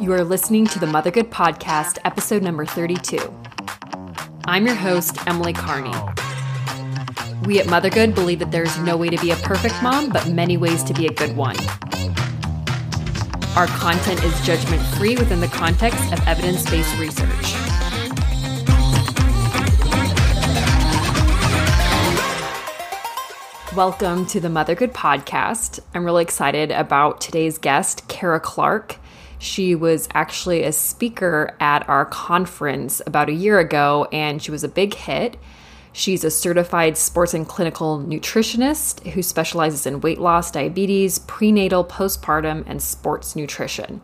You are listening to the Mothergood Podcast, episode number 32. I'm your host, Emily Carney. We at Mothergood believe that there's no way to be a perfect mom, but many ways to be a good one. Our content is judgment free within the context of evidence based research. Welcome to the Mothergood podcast. I'm really excited about today's guest, Cara Clark. She was actually a speaker at our conference about a year ago, and she was a big hit. She's a certified sports and clinical nutritionist who specializes in weight loss, diabetes, prenatal, postpartum, and sports nutrition.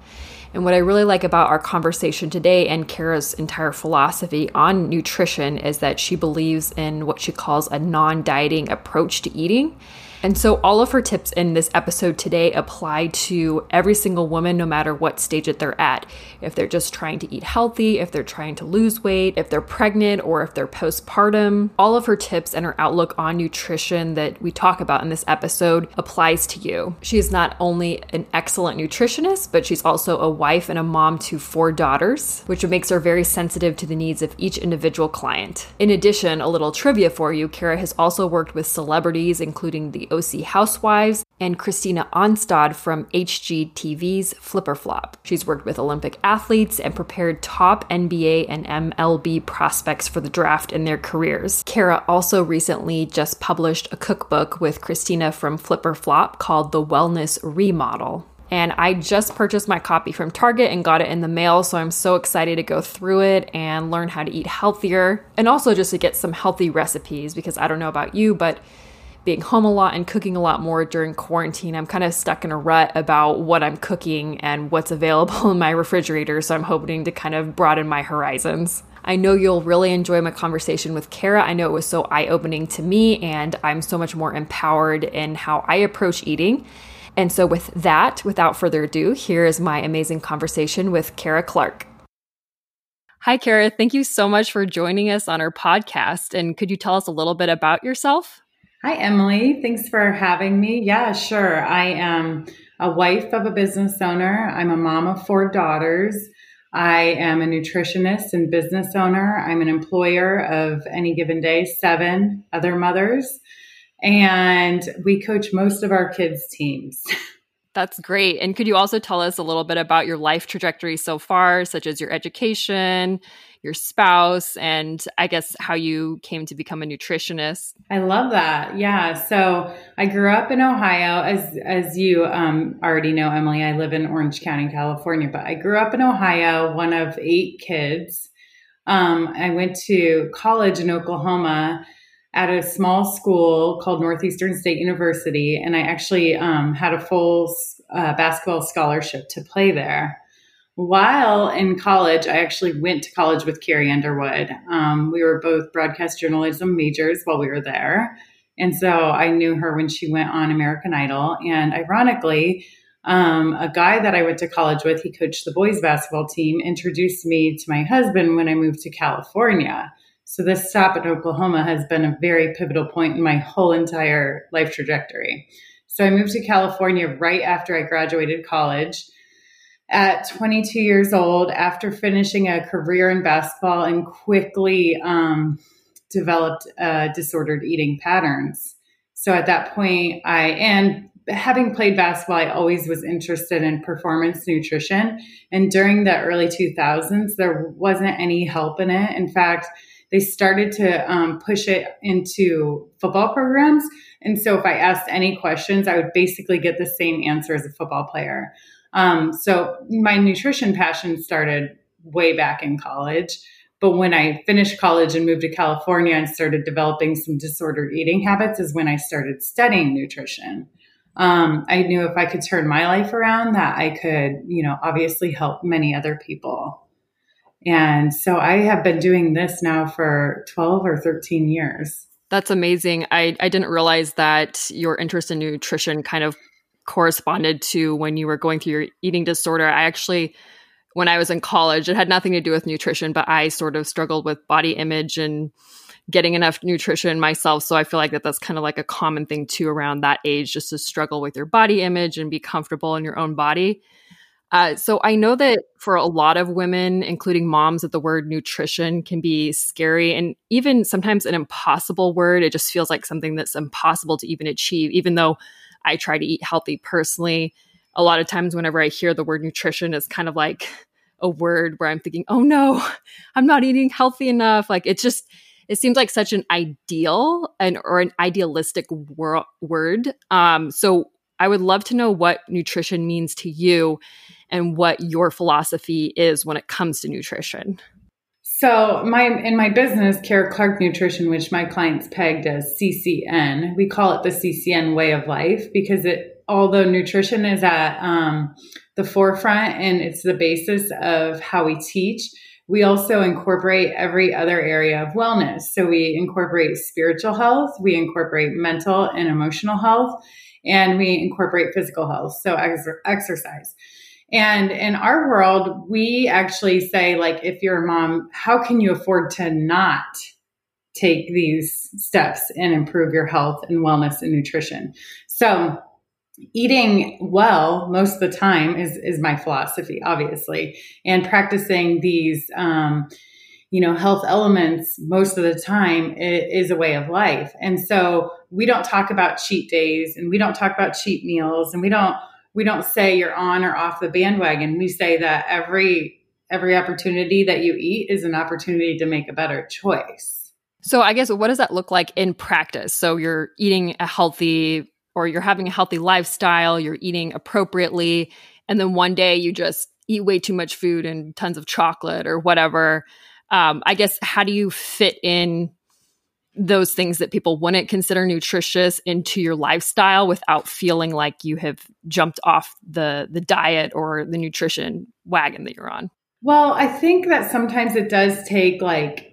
And what I really like about our conversation today and Cara's entire philosophy on nutrition is that she believes in what she calls a non dieting approach to eating. And so, all of her tips in this episode today apply to every single woman, no matter what stage that they're at. If they're just trying to eat healthy, if they're trying to lose weight, if they're pregnant, or if they're postpartum, all of her tips and her outlook on nutrition that we talk about in this episode applies to you. She is not only an excellent nutritionist, but she's also a wife and a mom to four daughters, which makes her very sensitive to the needs of each individual client. In addition, a little trivia for you Cara has also worked with celebrities, including the OC Housewives, and Christina Anstead from HGTV's Flip or Flop. She's worked with Olympic athletes and prepared top NBA and MLB prospects for the draft in their careers. Cara also recently just published a cookbook with Christina from Flip or Flop called The Wellness Remodel. And I just purchased my copy from Target and got it in the mail. So I'm so excited to go through it and learn how to eat healthier and also just to get some healthy recipes because I don't know about you, but being home a lot and cooking a lot more during quarantine, I'm kind of stuck in a rut about what I'm cooking and what's available in my refrigerator. So I'm hoping to kind of broaden my horizons. I know you'll really enjoy my conversation with Cara. I know it was so eye opening to me, and I'm so much more empowered in how I approach eating. And so, with that, without further ado, here is my amazing conversation with Cara Clark. Hi, Cara. Thank you so much for joining us on our podcast. And could you tell us a little bit about yourself? Hi, Emily. Thanks for having me. Yeah, sure. I am a wife of a business owner. I'm a mom of four daughters. I am a nutritionist and business owner. I'm an employer of any given day, seven other mothers. And we coach most of our kids' teams. That's great. And could you also tell us a little bit about your life trajectory so far, such as your education, your spouse and I guess how you came to become a nutritionist. I love that. Yeah. So I grew up in Ohio, as as you um, already know, Emily. I live in Orange County, California, but I grew up in Ohio, one of eight kids. Um, I went to college in Oklahoma at a small school called Northeastern State University, and I actually um, had a full uh, basketball scholarship to play there. While in college, I actually went to college with Carrie Underwood. Um, we were both broadcast journalism majors while we were there. And so I knew her when she went on American Idol. And ironically, um, a guy that I went to college with, he coached the boys basketball team, introduced me to my husband when I moved to California. So this stop in Oklahoma has been a very pivotal point in my whole entire life trajectory. So I moved to California right after I graduated college at 22 years old after finishing a career in basketball and quickly um, developed uh, disordered eating patterns. So at that point, I, and having played basketball, I always was interested in performance nutrition. And during the early 2000s, there wasn't any help in it. In fact, they started to um, push it into football programs. And so if I asked any questions, I would basically get the same answer as a football player. Um, so my nutrition passion started way back in college. But when I finished college and moved to California and started developing some disordered eating habits, is when I started studying nutrition. Um, I knew if I could turn my life around, that I could, you know, obviously help many other people. And so I have been doing this now for 12 or 13 years. That's amazing. I, I didn't realize that your interest in nutrition kind of corresponded to when you were going through your eating disorder. I actually, when I was in college, it had nothing to do with nutrition, but I sort of struggled with body image and getting enough nutrition myself. So I feel like that that's kind of like a common thing too around that age, just to struggle with your body image and be comfortable in your own body. Uh, so I know that for a lot of women, including moms, that the word nutrition can be scary and even sometimes an impossible word. It just feels like something that's impossible to even achieve, even though I try to eat healthy personally. A lot of times, whenever I hear the word nutrition, it's kind of like a word where I'm thinking, oh no, I'm not eating healthy enough. Like it's just, it seems like such an ideal and or an idealistic wor- word. Um, so I would love to know what nutrition means to you and what your philosophy is when it comes to nutrition. So my in my business, Cara Clark Nutrition, which my clients pegged as CCN, we call it the CCN way of life because it although nutrition is at um, the forefront and it's the basis of how we teach, we also incorporate every other area of wellness. So we incorporate spiritual health, we incorporate mental and emotional health, and we incorporate physical health, so ex- exercise. And in our world, we actually say, like, if you're a mom, how can you afford to not take these steps and improve your health and wellness and nutrition? So, eating well most of the time is is my philosophy, obviously, and practicing these. Um, you know, health elements most of the time is a way of life. And so we don't talk about cheat days and we don't talk about cheat meals and we don't we don't say you're on or off the bandwagon. We say that every every opportunity that you eat is an opportunity to make a better choice. So I guess what does that look like in practice? So you're eating a healthy or you're having a healthy lifestyle, you're eating appropriately, and then one day you just eat way too much food and tons of chocolate or whatever. Um, I guess how do you fit in those things that people wouldn't consider nutritious into your lifestyle without feeling like you have jumped off the the diet or the nutrition wagon that you're on? Well i think that sometimes it does take like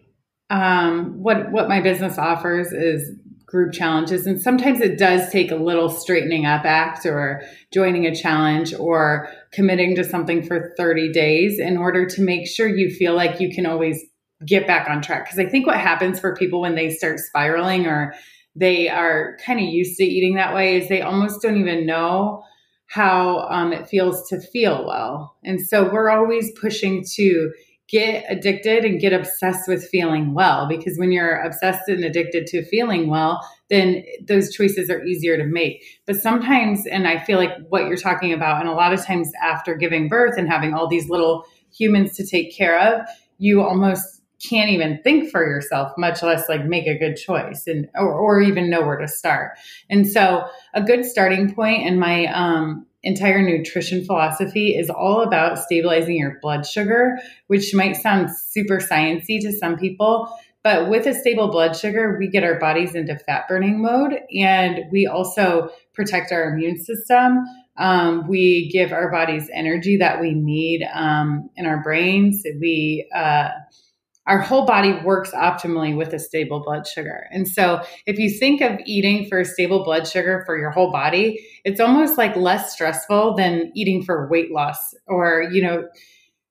um, what what my business offers is group challenges and sometimes it does take a little straightening up act or joining a challenge or committing to something for 30 days in order to make sure you feel like you can always get back on track. Because I think what happens for people when they start spiraling or they are kind of used to eating that way is they almost don't even know how um, it feels to feel well. And so we're always pushing to get addicted and get obsessed with feeling well because when you're obsessed and addicted to feeling well, then those choices are easier to make. But sometimes, and I feel like what you're talking about, and a lot of times after giving birth and having all these little humans to take care of, you almost can't even think for yourself, much less like make a good choice and or, or even know where to start. And so a good starting point in my um, entire nutrition philosophy is all about stabilizing your blood sugar, which might sound super sciency to some people. But with a stable blood sugar, we get our bodies into fat burning mode and we also protect our immune system. Um, we give our bodies energy that we need um, in our brains. We, uh, our whole body works optimally with a stable blood sugar. And so if you think of eating for stable blood sugar for your whole body, it's almost like less stressful than eating for weight loss or, you know,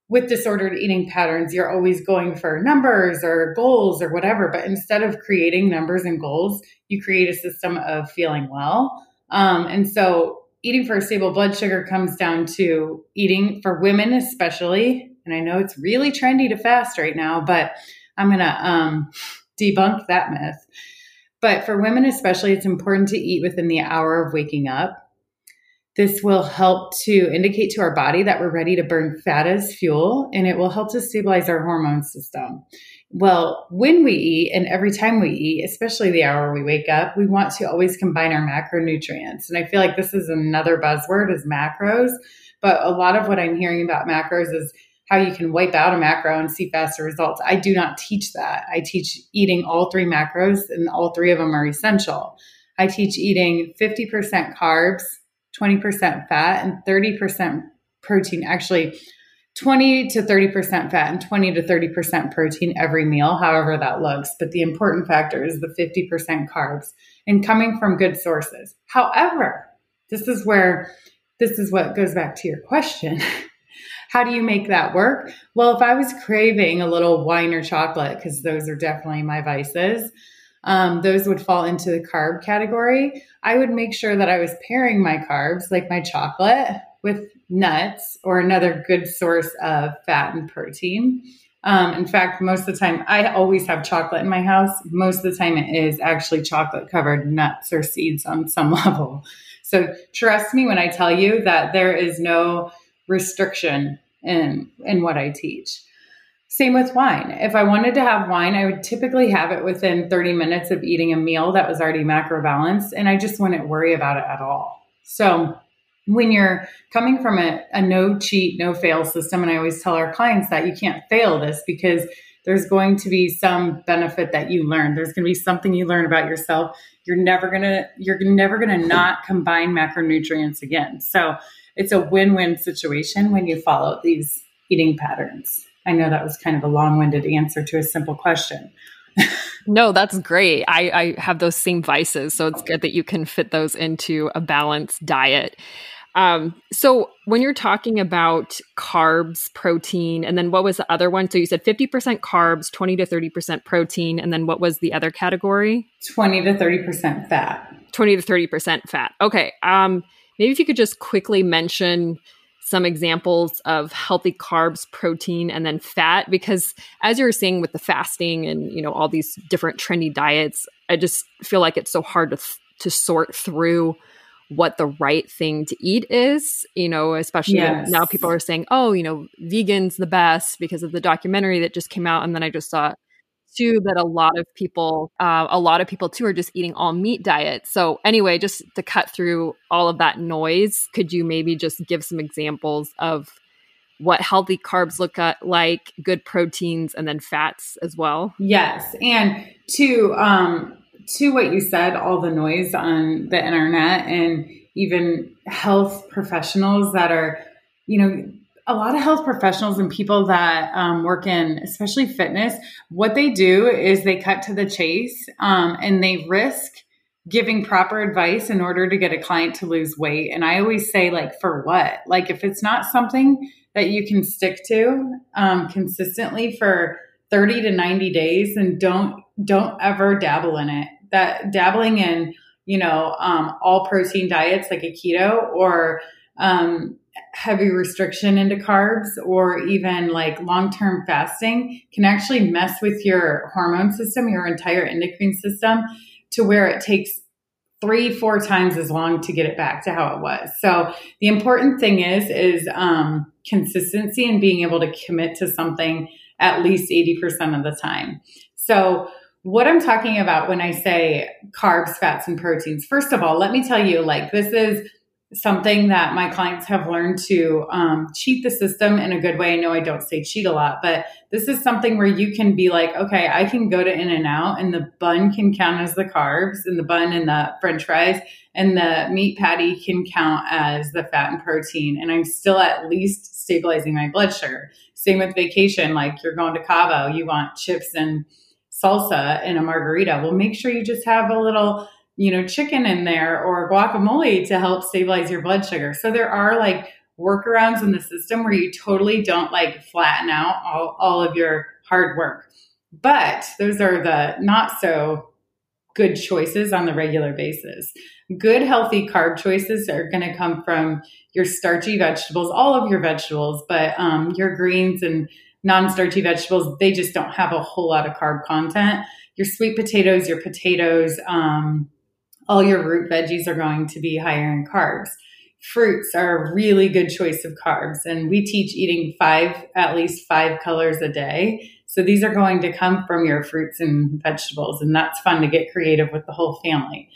with disordered eating patterns, you're always going for numbers or goals or whatever. But instead of creating numbers and goals, you create a system of feeling well. Um, and so eating for a stable blood sugar comes down to eating for women, especially and I know it's really trendy to fast right now, but I'm going to um, debunk that myth. But for women, especially, it's important to eat within the hour of waking up. This will help to indicate to our body that we're ready to burn fat as fuel, and it will help to stabilize our hormone system. Well, when we eat and every time we eat, especially the hour we wake up, we want to always combine our macronutrients. And I feel like this is another buzzword is macros, but a lot of what I'm hearing about macros is how you can wipe out a macro and see faster results. I do not teach that. I teach eating all three macros, and all three of them are essential. I teach eating 50% carbs, 20% fat, and 30% protein. Actually, 20 to 30% fat and 20 to 30% protein every meal, however that looks. But the important factor is the 50% carbs and coming from good sources. However, this is where this is what goes back to your question. How do you make that work? Well, if I was craving a little wine or chocolate, because those are definitely my vices, um, those would fall into the carb category. I would make sure that I was pairing my carbs, like my chocolate, with nuts or another good source of fat and protein. Um, in fact, most of the time, I always have chocolate in my house. Most of the time, it is actually chocolate covered nuts or seeds on some level. So trust me when I tell you that there is no restriction in in what I teach. Same with wine. If I wanted to have wine, I would typically have it within 30 minutes of eating a meal that was already macro balanced, and I just wouldn't worry about it at all. So when you're coming from a, a no cheat, no fail system, and I always tell our clients that you can't fail this because there's going to be some benefit that you learn. There's going to be something you learn about yourself. You're never gonna you're never gonna not combine macronutrients again. So it's a win-win situation when you follow these eating patterns. I know that was kind of a long-winded answer to a simple question. no, that's great. I, I have those same vices, so it's good that you can fit those into a balanced diet. Um, so when you're talking about carbs, protein, and then what was the other one? So you said 50% carbs, 20 to 30% protein, and then what was the other category? 20 to 30% fat. 20 to 30% fat. Okay. Um, maybe if you could just quickly mention some examples of healthy carbs, protein, and then fat, because as you were saying with the fasting and you know all these different trendy diets, I just feel like it's so hard to th- to sort through what the right thing to eat is, you know, especially yes. now people are saying, oh, you know, vegan's the best because of the documentary that just came out. And then I just saw too that a lot of people, uh, a lot of people too are just eating all meat diets. So anyway, just to cut through all of that noise, could you maybe just give some examples of what healthy carbs look at, like, good proteins, and then fats as well? Yes. And to, um, to what you said, all the noise on the internet and even health professionals that are, you know, a lot of health professionals and people that um, work in, especially fitness, what they do is they cut to the chase um, and they risk giving proper advice in order to get a client to lose weight. And I always say, like, for what? Like, if it's not something that you can stick to um, consistently for 30 to 90 days, then don't don't ever dabble in it that dabbling in, you know, um, all protein diets like a keto or um, heavy restriction into carbs or even like long term fasting can actually mess with your hormone system, your entire endocrine system, to where it takes three, four times as long to get it back to how it was. So the important thing is is um, consistency and being able to commit to something at least 80% of the time. So what I'm talking about when I say carbs, fats, and proteins, first of all, let me tell you, like, this is something that my clients have learned to um, cheat the system in a good way. I know I don't say cheat a lot, but this is something where you can be like, okay, I can go to In-N-Out, and the bun can count as the carbs, and the bun and the french fries, and the meat patty can count as the fat and protein. And I'm still at least stabilizing my blood sugar. Same with vacation, like you're going to Cabo, you want chips and salsa in a margarita. Well, make sure you just have a little, you know, chicken in there or guacamole to help stabilize your blood sugar. So there are like workarounds in the system where you totally don't like flatten out all, all of your hard work. But those are the not so good choices on the regular basis. Good, healthy carb choices are going to come from your starchy vegetables, all of your vegetables, but um, your greens and non-starchy vegetables, they just don't have a whole lot of carb content. Your sweet potatoes, your potatoes, um, all your root veggies are going to be higher in carbs. Fruits are a really good choice of carbs, and we teach eating five, at least five colors a day. So these are going to come from your fruits and vegetables, and that's fun to get creative with the whole family.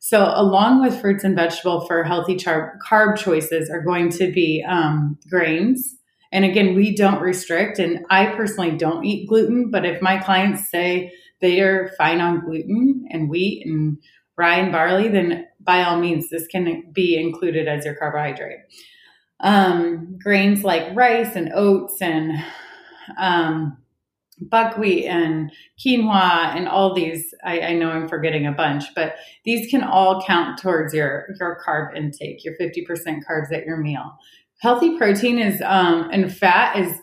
So, along with fruits and vegetable for healthy char- carb choices, are going to be um, grains, and again, we don't restrict, and I personally don't eat gluten, but if my clients say they are fine on gluten and wheat and rye and barley, then by all means, this can be included as your carbohydrate. Um, grains like rice and oats and um, buckwheat and quinoa and all these I, I, know i'm forgetting a bunch but these can all count towards your your carb intake your 50% carbs at your meal healthy protein is um, and fat is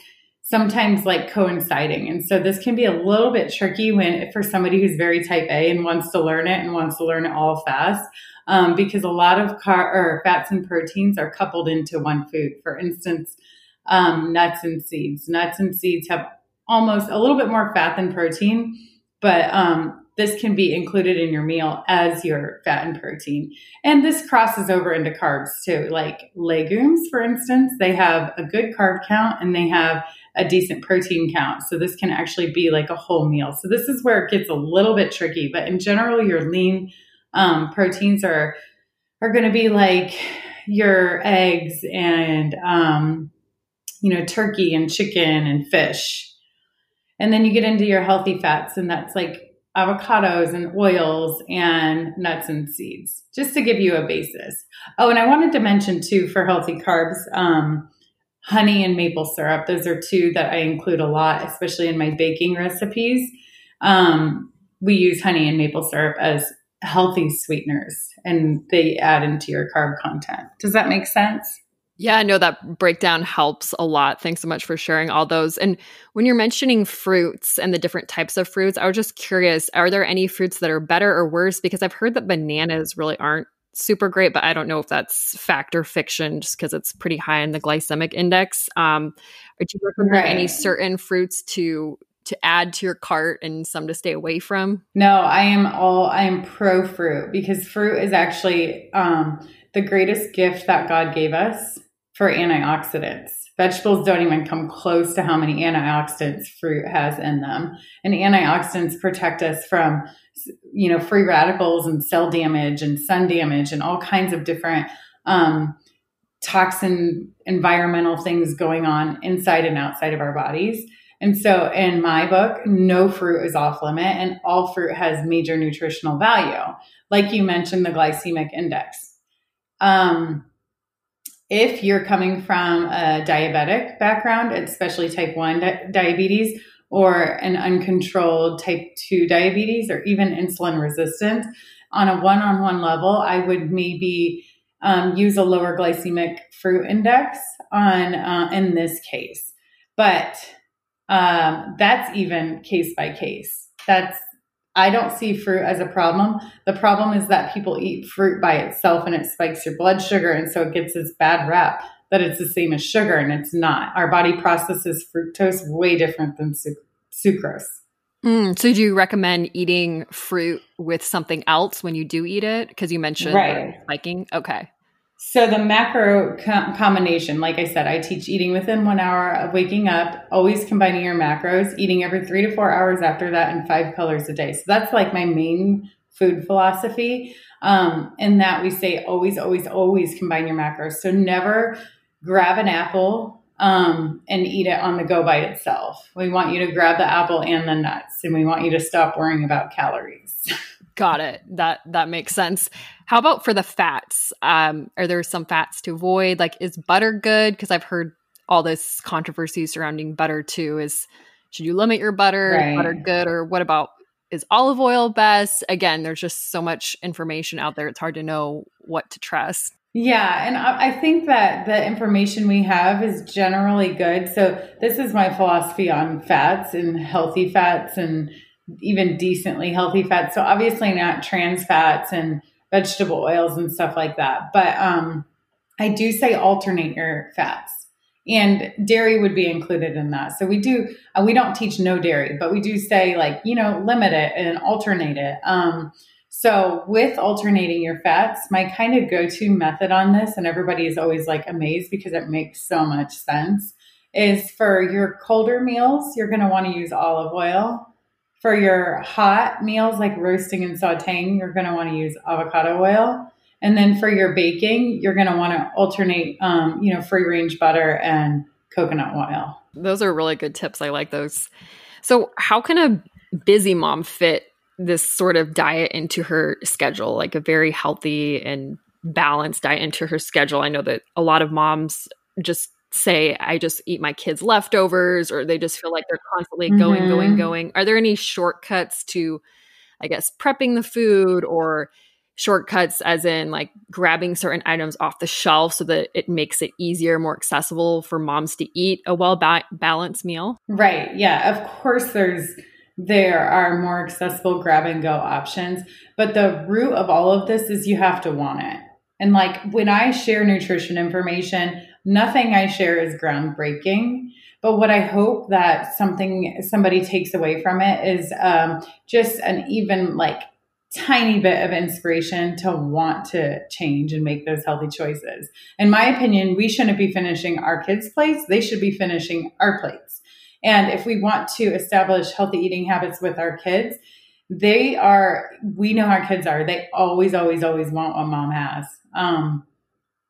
sometimes like coinciding. And so this can be a little bit tricky when for somebody who's very type A and wants to learn it and wants to learn it all fast. Um, because a lot of car or fats and proteins are coupled into one food. For instance, um, nuts and seeds. Nuts and seeds have almost a little bit more fat than protein, but um, this can be included in your meal as your fat and protein. And this crosses over into carbs too. Like legumes, for instance, they have a good carb count and they have a decent protein count. So this can actually be like a whole meal. So this is where it gets a little bit tricky. But in general, your lean um, proteins are are going to be like your eggs and um, you know turkey and chicken and fish. And then you get into your healthy fats, and that's like avocados and oils and nuts and seeds, just to give you a basis. Oh, and I wanted to mention too for healthy carbs, um, honey and maple syrup. Those are two that I include a lot, especially in my baking recipes. Um, we use honey and maple syrup as healthy sweeteners and they add into your carb content. Does that make sense? Yeah, I know that breakdown helps a lot. Thanks so much for sharing all those. And when you're mentioning fruits and the different types of fruits, I was just curious are there any fruits that are better or worse? Because I've heard that bananas really aren't super great, but I don't know if that's fact or fiction just because it's pretty high in the glycemic index. Um, do you recommend right. any certain fruits to to add to your cart and some to stay away from? No, I am all I am pro fruit because fruit is actually um, the greatest gift that God gave us for antioxidants. Vegetables don't even come close to how many antioxidants fruit has in them. And antioxidants protect us from, you know, free radicals and cell damage and sun damage and all kinds of different um, toxin environmental things going on inside and outside of our bodies. And so in my book, no fruit is off limit and all fruit has major nutritional value. Like you mentioned, the glycemic index. Um, if you're coming from a diabetic background, especially type 1 di- diabetes, or an uncontrolled type 2 diabetes, or even insulin resistant, on a one on one level, I would maybe um, use a lower glycemic fruit index on uh, in this case. But um, that's even case by case. That's I don't see fruit as a problem. The problem is that people eat fruit by itself and it spikes your blood sugar. And so it gets this bad rap that it's the same as sugar and it's not. Our body processes fructose way different than suc- sucrose. Mm, so, do you recommend eating fruit with something else when you do eat it? Because you mentioned right. spiking. Okay. So the macro co- combination, like I said, I teach eating within one hour of waking up, always combining your macros, eating every three to four hours after that, and five colors a day. So that's like my main food philosophy. Um, in that we say always, always, always combine your macros. So never grab an apple um, and eat it on the go by itself. We want you to grab the apple and the nuts, and we want you to stop worrying about calories. Got it. That that makes sense. How about for the fats? Um, are there some fats to avoid? Like, is butter good? Because I've heard all this controversy surrounding butter too. Is should you limit your butter? Right. butter good, or what about is olive oil best? Again, there's just so much information out there. It's hard to know what to trust. Yeah, and I think that the information we have is generally good. So this is my philosophy on fats and healthy fats and even decently healthy fats. So obviously not trans fats and vegetable oils and stuff like that. But um, I do say alternate your fats. And dairy would be included in that. So we do, uh, we don't teach no dairy, but we do say like, you know, limit it and alternate it. Um, so with alternating your fats, my kind of go-to method on this, and everybody is always like amazed because it makes so much sense, is for your colder meals, you're going to want to use olive oil for your hot meals like roasting and sauteing, you're going to want to use avocado oil. And then for your baking, you're going to want to alternate, um, you know, free range butter and coconut oil. Those are really good tips. I like those. So, how can a busy mom fit this sort of diet into her schedule, like a very healthy and balanced diet into her schedule? I know that a lot of moms just say I just eat my kids' leftovers or they just feel like they're constantly going, mm-hmm. going, going. Are there any shortcuts to, I guess, prepping the food or shortcuts as in like grabbing certain items off the shelf so that it makes it easier more accessible for moms to eat a well ba- balanced meal right yeah of course there's there are more accessible grab and go options but the root of all of this is you have to want it and like when i share nutrition information nothing i share is groundbreaking but what I hope that something somebody takes away from it is um, just an even like tiny bit of inspiration to want to change and make those healthy choices. In my opinion, we shouldn't be finishing our kids' plates, they should be finishing our plates. And if we want to establish healthy eating habits with our kids, they are, we know our kids are, they always, always, always want what mom has. Um,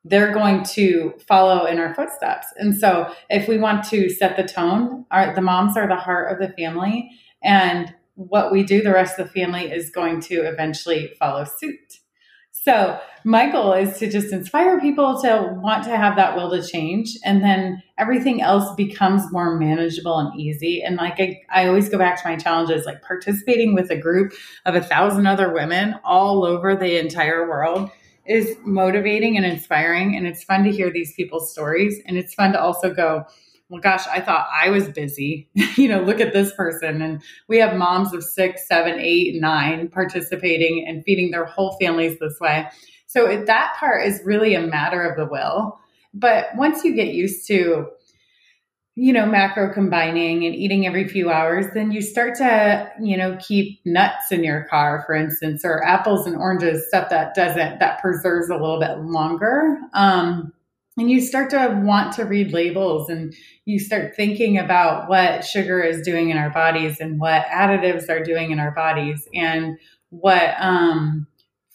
they're going to follow in our footsteps. And so if we want to set the tone, our, the moms are the heart of the family. And what we do, the rest of the family is going to eventually follow suit. So my goal is to just inspire people to want to have that will to change. And then everything else becomes more manageable and easy. And like I, I always go back to my challenges, like participating with a group of a thousand other women all over the entire world is motivating and inspiring. And it's fun to hear these people's stories. And it's fun to also go, well, gosh, I thought I was busy. you know, look at this person. And we have moms of six, seven, eight, nine participating and feeding their whole families this way. So it, that part is really a matter of the will. But once you get used to, you know, macro combining and eating every few hours, then you start to, you know, keep nuts in your car, for instance, or apples and oranges, stuff that doesn't, that preserves a little bit longer. Um, and you start to want to read labels and you start thinking about what sugar is doing in our bodies and what additives are doing in our bodies and what um,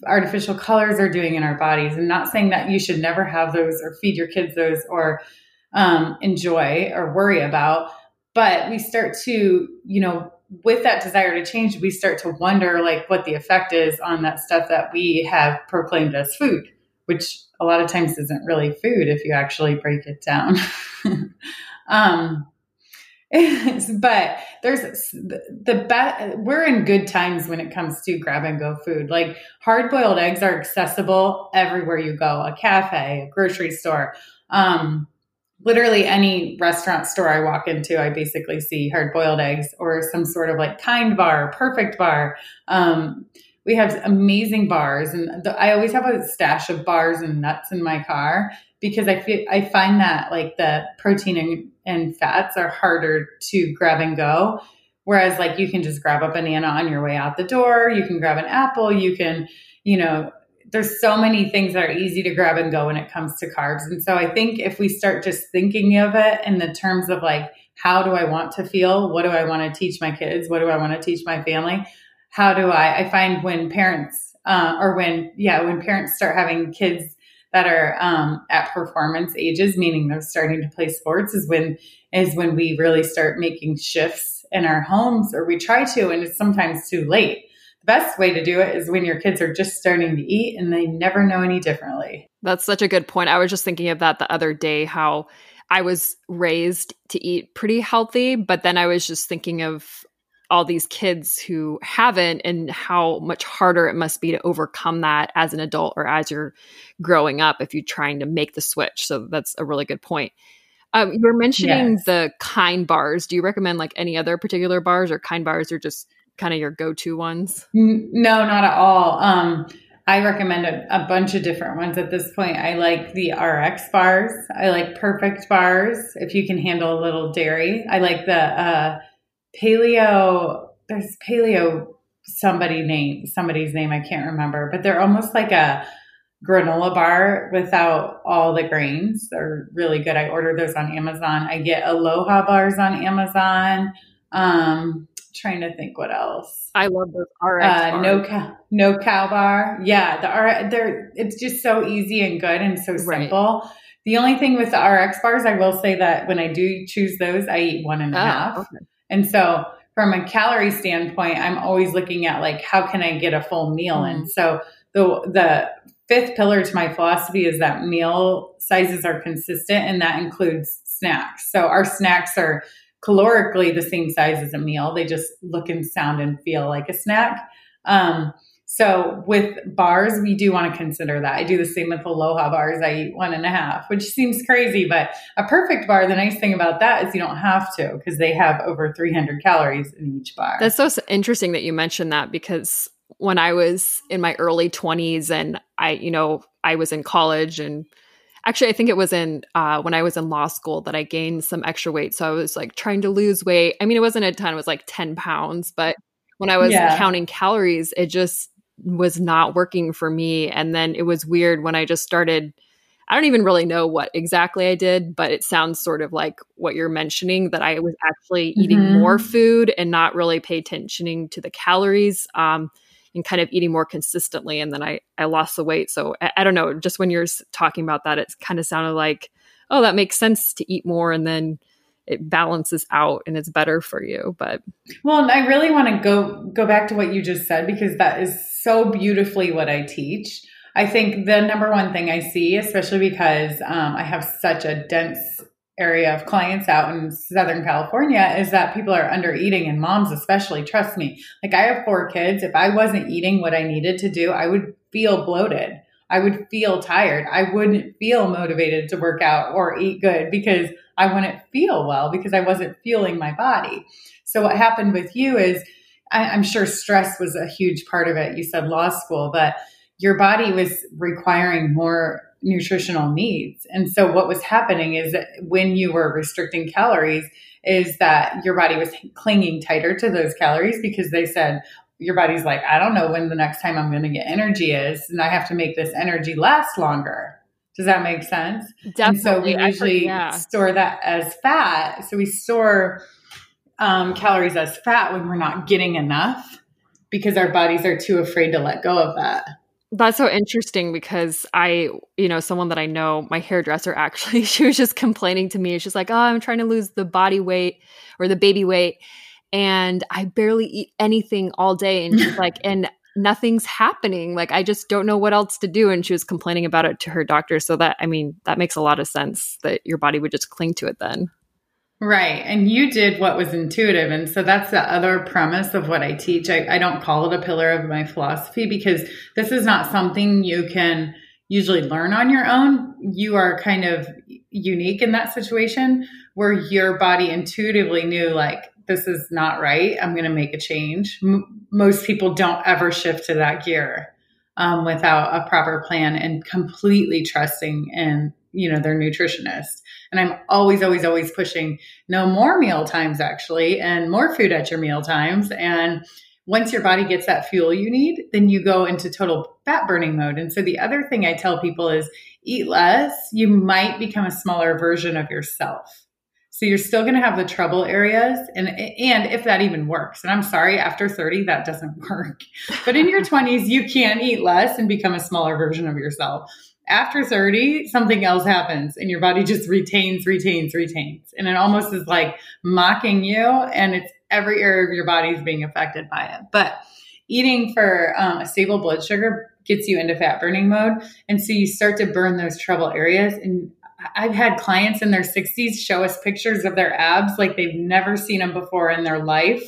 artificial colors are doing in our bodies. And not saying that you should never have those or feed your kids those or um, enjoy or worry about, but we start to, you know, with that desire to change, we start to wonder like what the effect is on that stuff that we have proclaimed as food, which a lot of times isn't really food if you actually break it down. um, but there's the best we're in good times when it comes to grab and go food. Like hard boiled eggs are accessible everywhere you go, a cafe, a grocery store. Um, literally any restaurant store I walk into, I basically see hard boiled eggs or some sort of like kind bar, perfect bar. Um, we have amazing bars, and the, I always have a stash of bars and nuts in my car because I feel I find that like the protein and, and fats are harder to grab and go. Whereas like you can just grab a banana on your way out the door, you can grab an apple, you can, you know, there's so many things that are easy to grab and go when it comes to carbs. And so I think if we start just thinking of it in the terms of like, how do I want to feel? What do I want to teach my kids? What do I want to teach my family? How do I, I find when parents, uh, or when, yeah, when parents start having kids that are um, at performance ages, meaning they're starting to play sports, is when is when we really start making shifts in our homes, or we try to, and it's sometimes too late. The best way to do it is when your kids are just starting to eat and they never know any differently. That's such a good point. I was just thinking of that the other day. How I was raised to eat pretty healthy, but then I was just thinking of all these kids who haven't and how much harder it must be to overcome that as an adult or as you're growing up if you're trying to make the switch so that's a really good point um, you were mentioning yes. the kind bars do you recommend like any other particular bars or kind bars or just kind of your go-to ones no not at all um, I recommend a, a, bunch of different ones at this point. I like the RX bars. I like perfect bars if you can handle a little dairy. I like the uh, paleo there's paleo somebody name somebody's name I can't remember, but they're almost like a granola bar without all the grains. They're really good. I ordered those on Amazon. I get Aloha bars on Amazon. Um, trying to think what else. I love those RX uh, no cow, no cow bar. Yeah, the R they're it's just so easy and good and so simple. Right. The only thing with the RX bars, I will say that when I do choose those, I eat one and a oh, half. Okay. And so from a calorie standpoint, I'm always looking at like how can I get a full meal mm. in. So the the fifth pillar to my philosophy is that meal sizes are consistent and that includes snacks. So our snacks are calorically the same size as a meal. They just look and sound and feel like a snack. Um, So with bars, we do want to consider that. I do the same with Aloha bars. I eat one and a half, which seems crazy, but a perfect bar, the nice thing about that is you don't have to because they have over 300 calories in each bar. That's so interesting that you mentioned that because when I was in my early 20s and I, you know, I was in college and actually i think it was in uh, when i was in law school that i gained some extra weight so i was like trying to lose weight i mean it wasn't a ton it was like 10 pounds but when i was yeah. counting calories it just was not working for me. And then it was weird when I just started. I don't even really know what exactly I did, but it sounds sort of like what you're mentioning that I was actually eating mm-hmm. more food and not really pay attention to the calories um, and kind of eating more consistently. And then I, I lost the weight. So I, I don't know, just when you're talking about that, it kind of sounded like, oh, that makes sense to eat more and then it balances out and it's better for you but well i really want to go go back to what you just said because that is so beautifully what i teach. I think the number one thing i see especially because um, i have such a dense area of clients out in southern california is that people are under eating and moms especially trust me. Like i have four kids. If i wasn't eating what i needed to do i would feel bloated I would feel tired. I wouldn't feel motivated to work out or eat good because I wouldn't feel well because I wasn't fueling my body. So what happened with you is I, am sure stress was a huge part of it. You said law school, but your body was requiring more nutritional needs. And so what was happening is that when you were restricting calories, is that your body was clinging tighter to those calories because they said, your body's like, I don't know when the next time I'm going to get energy is, and I have to make this energy last longer. Does that make sense? Definitely. And so we usually yeah. store that as fat. So we store um, calories as fat when we're not getting enough because our bodies are too afraid to let go of that. That's so interesting because I, you know, someone that I know, my hairdresser actually, she was just complaining to me. She's like, Oh, I'm trying to lose the body weight or the baby weight and I barely eat anything all day. And she's like, and nothing's happening. Like, I just don't know what else to do. And she was complaining about it to her doctor. So that, I mean, that makes a lot of sense that your body would just cling to it then. Right. And you did what was intuitive. And so that's the other premise of what I teach. I, I don't call it a pillar of my philosophy because this is not something you can usually learn on your own. You are kind of unique in that situation where your body intuitively knew, like, this is not right. I'm going to make a change. M- most people don't ever shift to that gear um, without a proper plan and completely trusting in you know their nutritionist. And I'm always, always, always pushing no more meal times actually, and more food at your meal times. And once your body gets that fuel you need, then you go into total fat burning mode. And so the other thing I tell people is eat less. You might become a smaller version of yourself. So you're still going to have the trouble areas and and if that even works. And I'm sorry after 30 that doesn't work. But in your 20s you can eat less and become a smaller version of yourself. After 30 something else happens and your body just retains retains retains and it almost is like mocking you and it's every area of your body is being affected by it. But eating for um, a stable blood sugar gets you into fat burning mode and so you start to burn those trouble areas and I've had clients in their 60s show us pictures of their abs like they've never seen them before in their life.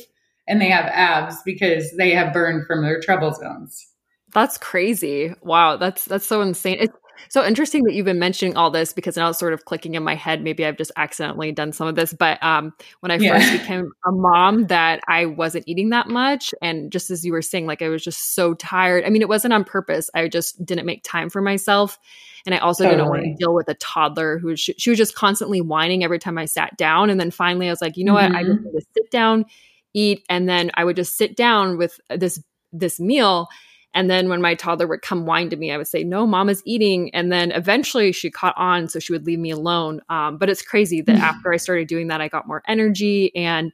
And they have abs because they have burned from their trouble zones. That's crazy. Wow, that's that's so insane. It's so interesting that you've been mentioning all this because now it's sort of clicking in my head. Maybe I've just accidentally done some of this, but um, when I yeah. first became a mom, that I wasn't eating that much, and just as you were saying, like I was just so tired. I mean, it wasn't on purpose. I just didn't make time for myself, and I also totally. didn't want to deal with a toddler who she, she, was just constantly whining every time I sat down. And then finally, I was like, you know mm-hmm. what? I just mm-hmm. need to sit down, eat, and then I would just sit down with this this meal and then when my toddler would come whine to me, I would say, No, mama's eating. And then eventually she caught on. So she would leave me alone. Um, but it's crazy that after I started doing that, I got more energy. And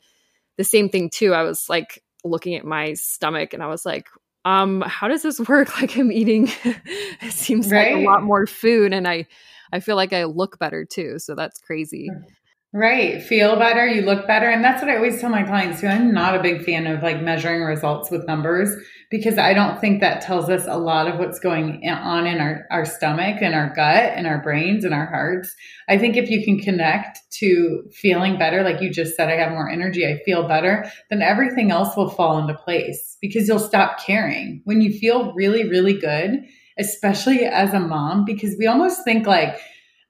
the same thing, too. I was like looking at my stomach and I was like, um, how does this work? Like I'm eating, it seems right? like a lot more food. And I, I feel like I look better too. So that's crazy. Right. Feel better, you look better. And that's what I always tell my clients too. I'm not a big fan of like measuring results with numbers because I don't think that tells us a lot of what's going on in our, our stomach and our gut and our brains and our hearts. I think if you can connect to feeling better, like you just said, I have more energy, I feel better, then everything else will fall into place because you'll stop caring. When you feel really, really good, especially as a mom, because we almost think like,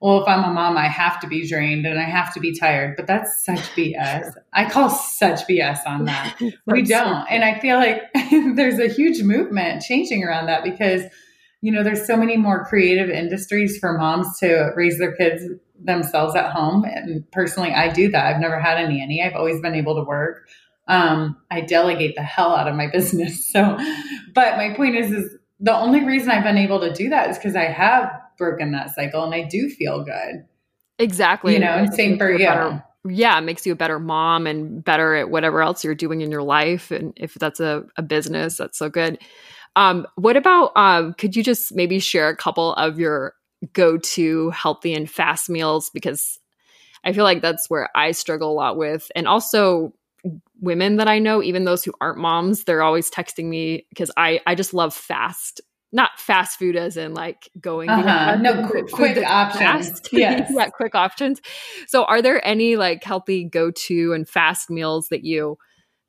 well, if I'm a mom, I have to be drained and I have to be tired. But that's such BS. I call such BS on that. we don't. And I feel like there's a huge movement changing around that because, you know, there's so many more creative industries for moms to raise their kids themselves at home. And personally, I do that. I've never had a nanny. I've always been able to work. Um, I delegate the hell out of my business. So, but my point is, is the only reason I've been able to do that is because I have broken that cycle and I do feel good. Exactly. You know, and same for you. Better, yeah, it makes you a better mom and better at whatever else you're doing in your life. And if that's a, a business, that's so good. Um, what about um, could you just maybe share a couple of your go-to healthy and fast meals? Because I feel like that's where I struggle a lot with. And also women that I know, even those who aren't moms, they're always texting me because I I just love fast not fast food as in like going uh-huh. no quick, quick options. yes. yeah quick options. So are there any like healthy go-to and fast meals that you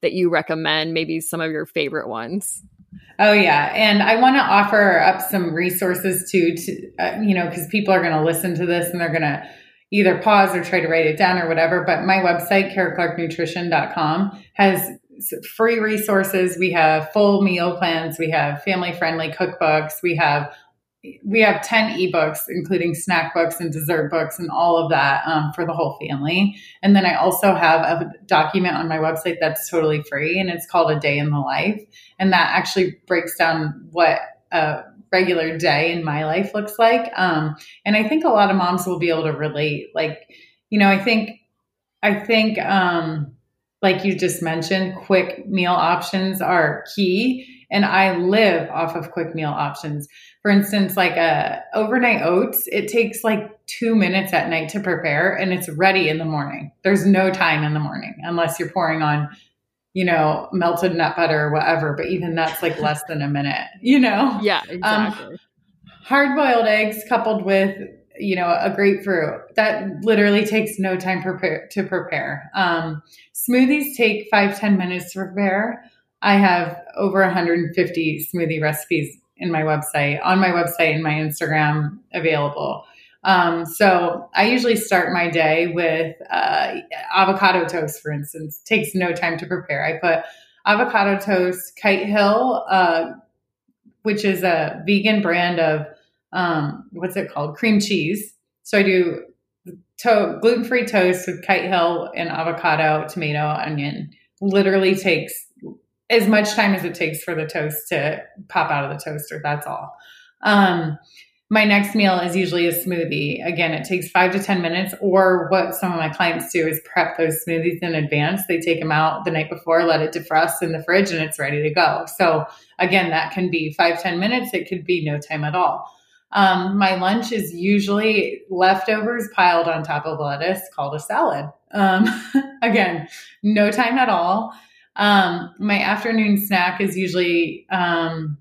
that you recommend maybe some of your favorite ones? Oh yeah. And i want to offer up some resources too to uh, you know because people are going to listen to this and they're going to either pause or try to write it down or whatever but my website karaclarknutrition.com has free resources. We have full meal plans. We have family friendly cookbooks. We have we have 10 ebooks including snack books and dessert books and all of that um, for the whole family and then i also have a document on my website that's totally free and it's called a day in the life and that actually breaks down what a regular day in my life looks like um, and i think a lot of moms will be able to relate like you know i think i think um, like you just mentioned, quick meal options are key. And I live off of quick meal options. For instance, like a uh, overnight oats, it takes like two minutes at night to prepare and it's ready in the morning. There's no time in the morning unless you're pouring on, you know, melted nut butter or whatever. But even that's like less than a minute, you know? Yeah, um, exactly. Um, hard boiled eggs coupled with you know, a grapefruit that literally takes no time prepare, to prepare. Um, smoothies take five ten minutes to prepare. I have over 150 smoothie recipes in my website, on my website and my Instagram available. Um, so I usually start my day with uh, avocado toast, for instance. Takes no time to prepare. I put avocado toast, Kite Hill, uh, which is a vegan brand of um, what's it called? Cream cheese. So I do to- gluten free toast with Kite Hill and avocado, tomato, onion. Literally takes as much time as it takes for the toast to pop out of the toaster. That's all. Um, my next meal is usually a smoothie. Again, it takes five to 10 minutes, or what some of my clients do is prep those smoothies in advance. They take them out the night before, let it defrost in the fridge, and it's ready to go. So, again, that can be five ten minutes. It could be no time at all. Um, my lunch is usually leftovers piled on top of lettuce called a salad. Um, again, no time at all. Um, my afternoon snack is usually um,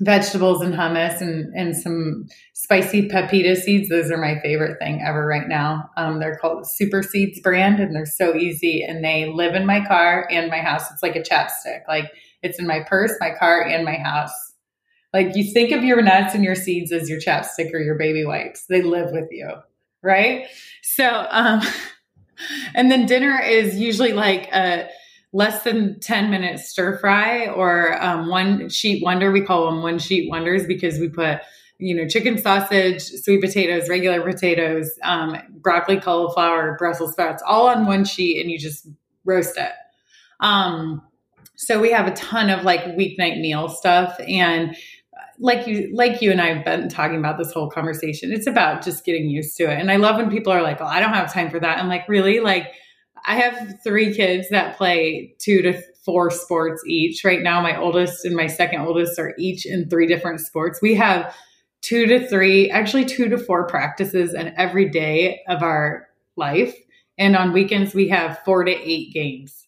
vegetables and hummus and, and some spicy pepita seeds. Those are my favorite thing ever right now. Um, they're called Super Seeds brand and they're so easy and they live in my car and my house. It's like a chapstick. Like it's in my purse, my car, and my house. Like you think of your nuts and your seeds as your chapstick or your baby wipes. They live with you, right? So, um, and then dinner is usually like a less than 10 minute stir fry or um, one sheet wonder. We call them one sheet wonders because we put, you know, chicken sausage, sweet potatoes, regular potatoes, um, broccoli, cauliflower, Brussels sprouts, all on one sheet and you just roast it. Um, so we have a ton of like weeknight meal stuff and like you like you and I've been talking about this whole conversation. It's about just getting used to it. And I love when people are like, "Oh, I don't have time for that." I'm like, "Really?" Like I have 3 kids that play 2 to 4 sports each. Right now my oldest and my second oldest are each in 3 different sports. We have 2 to 3, actually 2 to 4 practices in every day of our life And on weekends, we have four to eight games.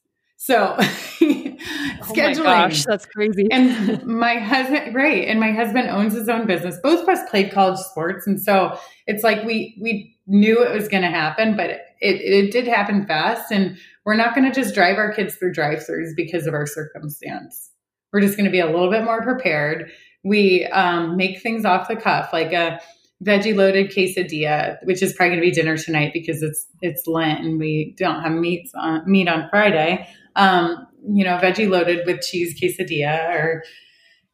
So scheduling. Oh gosh, that's crazy. and my husband, right. And my husband owns his own business. Both of us played college sports. And so it's like we, we knew it was going to happen, but it, it did happen fast. And we're not going to just drive our kids through drive throughs because of our circumstance. We're just going to be a little bit more prepared. We um, make things off the cuff, like a veggie loaded quesadilla, which is probably going to be dinner tonight because it's it's Lent and we don't have meats on, meat on Friday. Um, you know, veggie loaded with cheese quesadilla or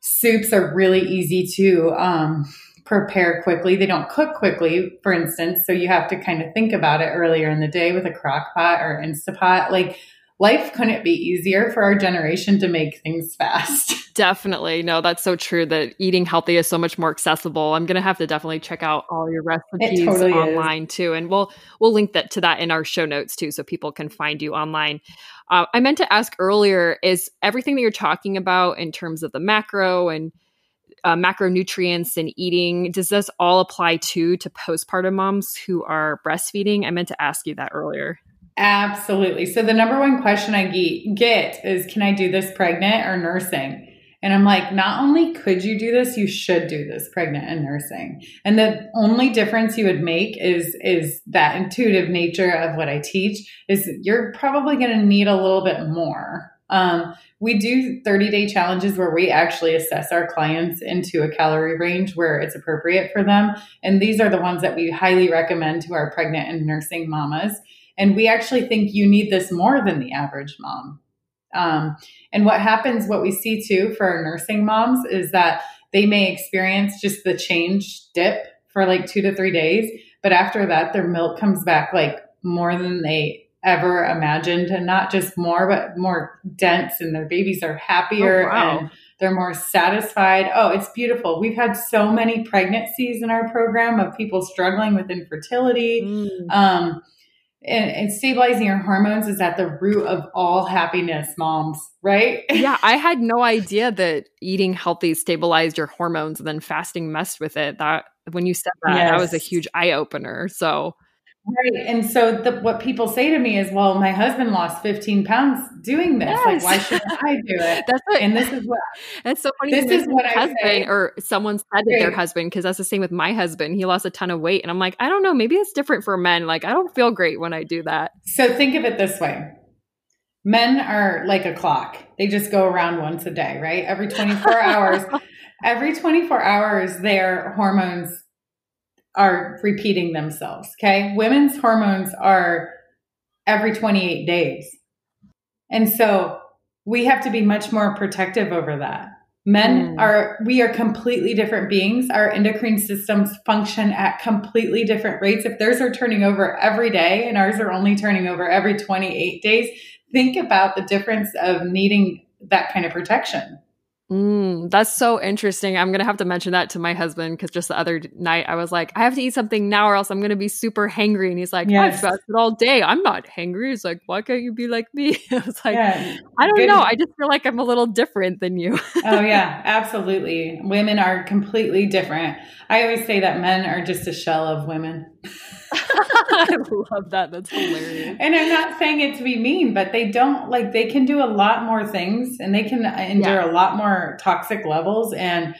soups are really easy to um, prepare quickly. They don't cook quickly, for instance, so you have to kind of think about it earlier in the day with a crock pot or Instapot. Like life couldn't be easier for our generation to make things fast. Definitely. No, that's so true that eating healthy is so much more accessible. I'm going to have to definitely check out all your recipes totally online is. too. And we'll we'll link that to that in our show notes too so people can find you online. Uh, I meant to ask earlier is everything that you're talking about in terms of the macro and uh, macronutrients and eating does this all apply to to postpartum moms who are breastfeeding i meant to ask you that earlier absolutely so the number one question i get is can i do this pregnant or nursing and I'm like, not only could you do this, you should do this pregnant and nursing. And the only difference you would make is is that intuitive nature of what I teach is you're probably going to need a little bit more. Um, we do 30 day challenges where we actually assess our clients into a calorie range where it's appropriate for them. And these are the ones that we highly recommend to our pregnant and nursing mamas. And we actually think you need this more than the average mom. Um, and what happens, what we see too for our nursing moms is that they may experience just the change dip for like two to three days. But after that, their milk comes back like more than they ever imagined and not just more, but more dense and their babies are happier oh, wow. and they're more satisfied. Oh, it's beautiful. We've had so many pregnancies in our program of people struggling with infertility. Mm. Um, and, and, stabilizing your hormones is at the root of all happiness, moms, right? yeah, I had no idea that eating healthy stabilized your hormones and then fasting messed with it. That when you said that, yes. that was a huge eye opener. So Right. And so the, what people say to me is, well, my husband lost 15 pounds doing this. Yes. Like, why shouldn't I do it? that's what, and this is what, that's so funny. This is what husband say. or someone said right. to their husband, cause that's the same with my husband. He lost a ton of weight. And I'm like, I don't know, maybe it's different for men. Like, I don't feel great when I do that. So think of it this way. Men are like a clock. They just go around once a day, right? Every 24 hours, every 24 hours, their hormones are repeating themselves. Okay. Women's hormones are every 28 days. And so we have to be much more protective over that. Men mm. are, we are completely different beings. Our endocrine systems function at completely different rates. If theirs are turning over every day and ours are only turning over every 28 days, think about the difference of needing that kind of protection. Mm, that's so interesting. I'm gonna have to mention that to my husband because just the other night I was like, I have to eat something now or else I'm gonna be super hangry. And he's like, yes. I've fasted all day. I'm not hangry. He's like, why can't you be like me? I was like, yeah. I don't Good. know. I just feel like I'm a little different than you. oh yeah, absolutely. Women are completely different. I always say that men are just a shell of women. I love that. That's hilarious. And I'm not saying it to be mean, but they don't like they can do a lot more things and they can endure yeah. a lot more toxic levels and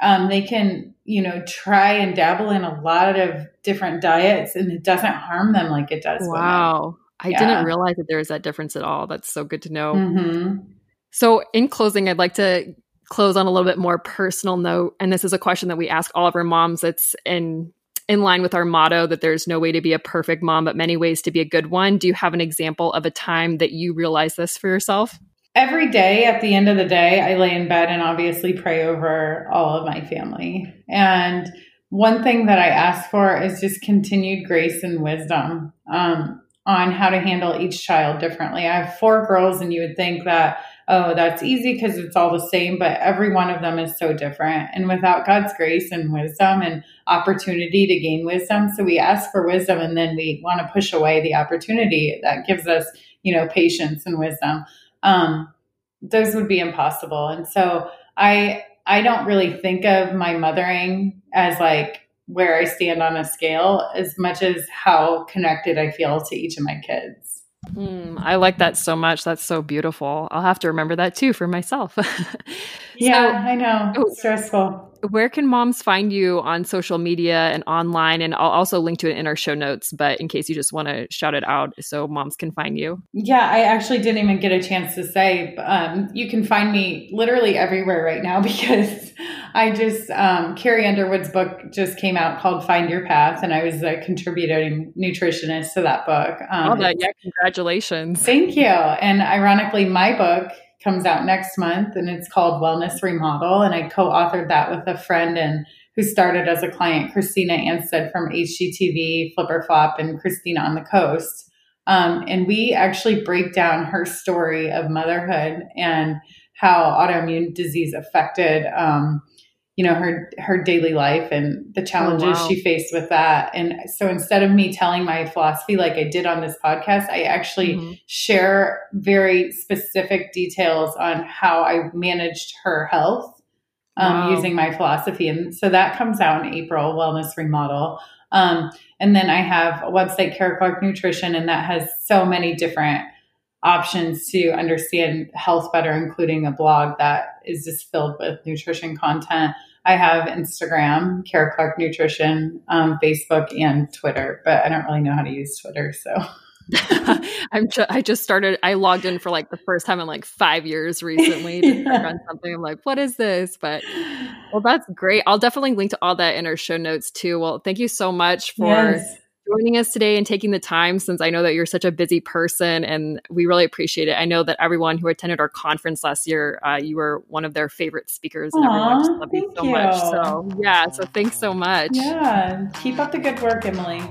um, they can, you know, try and dabble in a lot of different diets and it doesn't harm them like it does. Wow. I yeah. didn't realize that there was that difference at all. That's so good to know. Mm-hmm. So, in closing, I'd like to close on a little bit more personal note. And this is a question that we ask all of our moms. It's in in line with our motto that there's no way to be a perfect mom, but many ways to be a good one. Do you have an example of a time that you realized this for yourself? Every day at the end of the day, I lay in bed and obviously pray over all of my family. And one thing that I ask for is just continued grace and wisdom um, on how to handle each child differently. I have four girls, and you would think that oh, that's easy because it's all the same, but every one of them is so different. And without God's grace and wisdom and opportunity to gain wisdom, so we ask for wisdom and then we want to push away the opportunity that gives us, you know, patience and wisdom. Um, those would be impossible. And so I, I don't really think of my mothering as like where I stand on a scale as much as how connected I feel to each of my kids. Mm, I like that so much. That's so beautiful. I'll have to remember that too for myself. so, yeah, I know. Oh, stressful where can moms find you on social media and online? And I'll also link to it in our show notes, but in case you just want to shout it out so moms can find you. Yeah, I actually didn't even get a chance to say. Um, you can find me literally everywhere right now because I just, um, Carrie Underwood's book just came out called Find Your Path, and I was a contributing nutritionist to that book. Um, that, yeah, congratulations. Thank you. And ironically, my book comes out next month and it's called Wellness Remodel. And I co authored that with a friend and who started as a client, Christina Anstead from HGTV, Flip or Flop, and Christina on the Coast. Um, and we actually break down her story of motherhood and how autoimmune disease affected um, you know her her daily life and the challenges oh, wow. she faced with that and so instead of me telling my philosophy like i did on this podcast i actually mm-hmm. share very specific details on how i managed her health um, wow. using my philosophy and so that comes out in april wellness remodel um, and then i have a website Kara Clark nutrition and that has so many different options to understand health better, including a blog that is just filled with nutrition content. I have Instagram, Kara Clark Nutrition, um, Facebook, and Twitter, but I don't really know how to use Twitter. So I'm ju- I just started. I logged in for like the first time in like five years recently to yeah. run something. I'm like, what is this? But well, that's great. I'll definitely link to all that in our show notes too. Well, thank you so much for. Yes joining us today and taking the time since I know that you're such a busy person and we really appreciate it. I know that everyone who attended our conference last year, uh, you were one of their favorite speakers and Aww, everyone just loved you so you. much. So, yeah, so thanks so much. Yeah, keep up the good work, Emily.